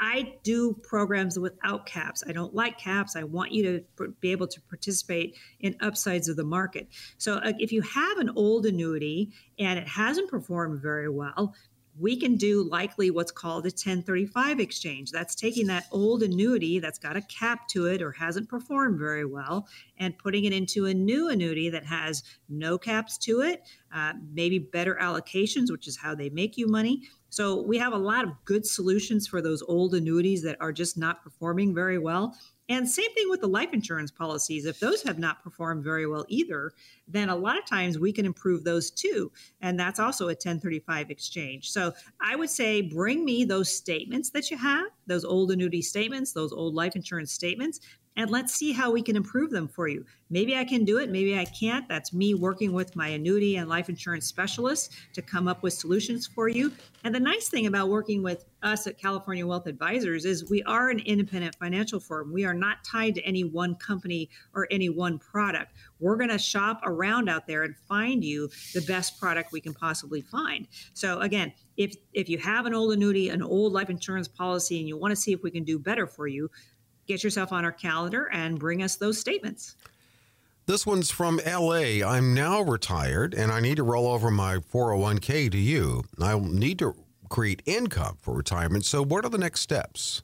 I do programs without caps. I don't like caps. I want you to be able to participate in upsides of the market. So, uh, if you have an old annuity and it hasn't performed very well, we can do likely what's called a 1035 exchange. That's taking that old annuity that's got a cap to it or hasn't performed very well and putting it into a new annuity that has no caps to it, uh, maybe better allocations, which is how they make you money. So we have a lot of good solutions for those old annuities that are just not performing very well. And same thing with the life insurance policies. If those have not performed very well either, then a lot of times we can improve those too. And that's also a 1035 exchange. So I would say bring me those statements that you have, those old annuity statements, those old life insurance statements, and let's see how we can improve them for you. Maybe I can do it, maybe I can't. That's me working with my annuity and life insurance specialists to come up with solutions for you. And the nice thing about working with us at California Wealth Advisors is we are an independent financial firm. We are not tied to any one company or any one product. We're going to shop around out there and find you the best product we can possibly find. So again, if if you have an old annuity, an old life insurance policy and you want to see if we can do better for you, get yourself on our calendar and bring us those statements. This one's from LA. I'm now retired and I need to roll over my 401k to you. I need to create income for retirement. So, what are the next steps?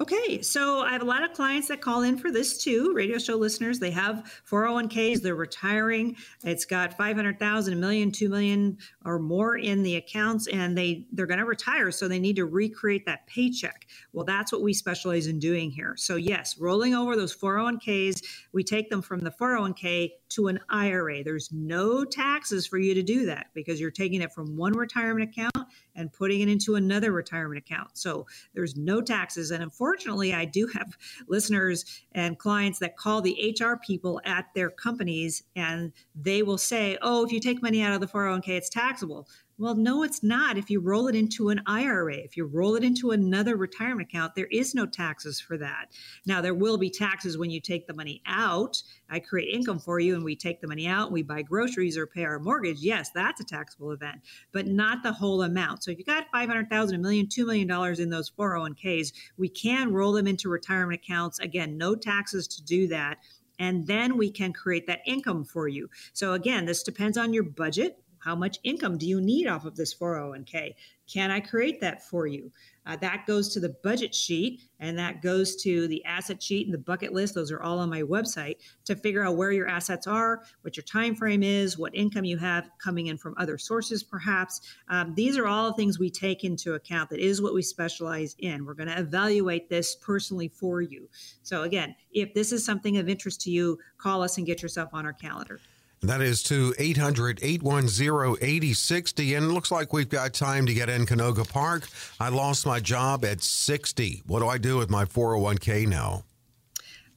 Okay, so I have a lot of clients that call in for this too. Radio show listeners, they have 401ks, they're retiring. It's got 500,000, a million, 2 million or more in the accounts and they they're going to retire so they need to recreate that paycheck. Well, that's what we specialize in doing here. So yes, rolling over those 401ks, we take them from the 401k to an IRA. There's no taxes for you to do that because you're taking it from one retirement account and putting it into another retirement account. So there's no taxes and unfortunately, I do have listeners and clients that call the HR people at their companies and they will say, oh, if you take money out of the 401k, it's taxable. Well, no, it's not. If you roll it into an IRA, if you roll it into another retirement account, there is no taxes for that. Now, there will be taxes when you take the money out. I create income for you and we take the money out and we buy groceries or pay our mortgage. Yes, that's a taxable event, but not the whole amount. So if you got 500,000, a million, $2 million in those 401ks, we can roll them into retirement accounts. Again, no taxes to do that and then we can create that income for you. So again, this depends on your budget. How much income do you need off of this 401k? Can I create that for you? Uh, that goes to the budget sheet and that goes to the asset sheet and the bucket list. Those are all on my website to figure out where your assets are, what your time frame is, what income you have coming in from other sources, perhaps. Um, these are all things we take into account. That is what we specialize in. We're going to evaluate this personally for you. So again, if this is something of interest to you, call us and get yourself on our calendar. That is to 800 810 8060. And it looks like we've got time to get in Canoga Park. I lost my job at 60. What do I do with my 401k now?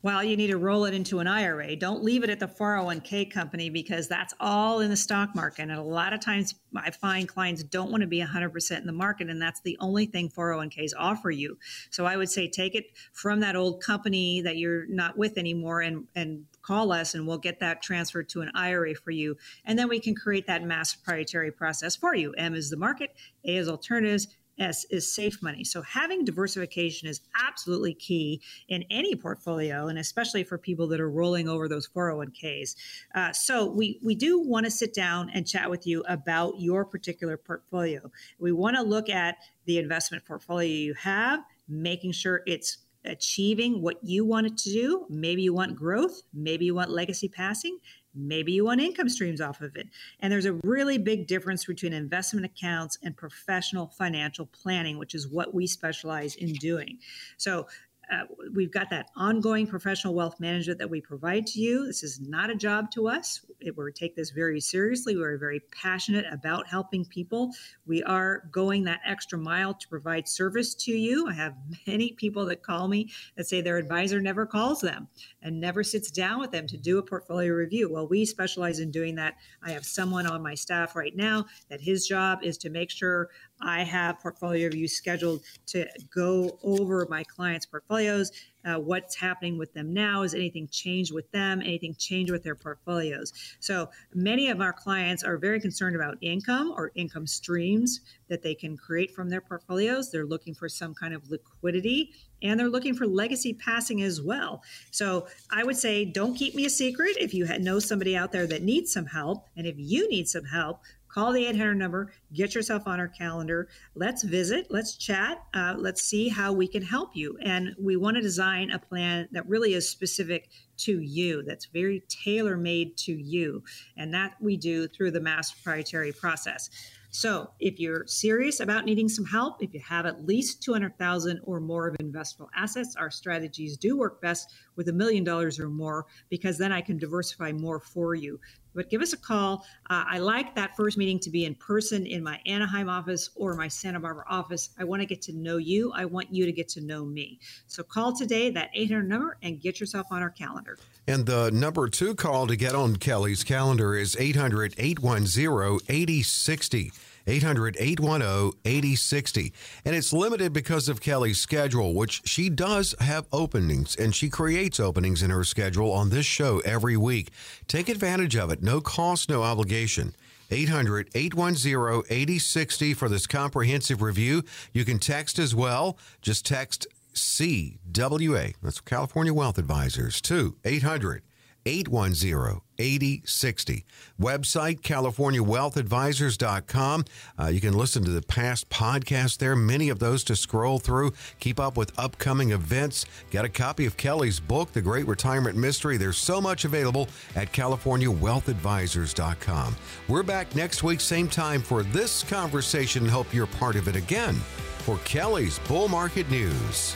Well, you need to roll it into an IRA. Don't leave it at the 401k company because that's all in the stock market. And a lot of times I find clients don't want to be 100% in the market, and that's the only thing 401ks offer you. So I would say take it from that old company that you're not with anymore and, and call us and we'll get that transferred to an IRA for you. And then we can create that mass proprietary process for you. M is the market, A is alternatives, S is safe money. So having diversification is absolutely key in any portfolio, and especially for people that are rolling over those 401ks. Uh, so we we do want to sit down and chat with you about your particular portfolio. We want to look at the investment portfolio you have, making sure it's achieving what you want it to do. Maybe you want growth, maybe you want legacy passing, maybe you want income streams off of it. And there's a really big difference between investment accounts and professional financial planning, which is what we specialize in doing. So uh, we've got that ongoing professional wealth management that we provide to you. This is not a job to us. We take this very seriously. We're very passionate about helping people. We are going that extra mile to provide service to you. I have many people that call me that say their advisor never calls them and never sits down with them to do a portfolio review. Well, we specialize in doing that. I have someone on my staff right now that his job is to make sure I have portfolio reviews scheduled to go over my clients' portfolios. Uh, what's happening with them now? Is anything changed with them? Anything changed with their portfolios? So many of our clients are very concerned about income or income streams that they can create from their portfolios. They're looking for some kind of liquidity and they're looking for legacy passing as well. So I would say don't keep me a secret if you know somebody out there that needs some help. And if you need some help, call the 800 number, get yourself on our calendar. Let's visit, let's chat, uh, let's see how we can help you. And we want to design a plan that really is specific to you, that's very tailor made to you. And that we do through the mass proprietary process. So, if you're serious about needing some help, if you have at least 200,000 or more of investable assets, our strategies do work best with a million dollars or more because then I can diversify more for you. But give us a call. Uh, I like that first meeting to be in person in my Anaheim office or my Santa Barbara office. I want to get to know you. I want you to get to know me. So call today, that 800 number, and get yourself on our calendar. And the number two call to get on Kelley's calendar is 800 810 8060. 800 810 8060. And it's limited because of Kelley's schedule, which she does have openings and she creates openings in her schedule on this show every week. Take advantage of it. No cost, no obligation. 800 810 8060 for this comprehensive review. You can text as well. Just text CWA, that's California Wealth Advisors, to 800 810 8060. Website, CaliforniaWealthAdvisors.com. Uh, you can listen to the past podcasts there, many of those to scroll through. Keep up with upcoming events. Get a copy of Kelley's book, The Great Retirement Mystery. There's so much available at CaliforniaWealthAdvisors.com. We're back next week, same time, for this conversation. Hope you're part of it again for Kelley's Bull Market News.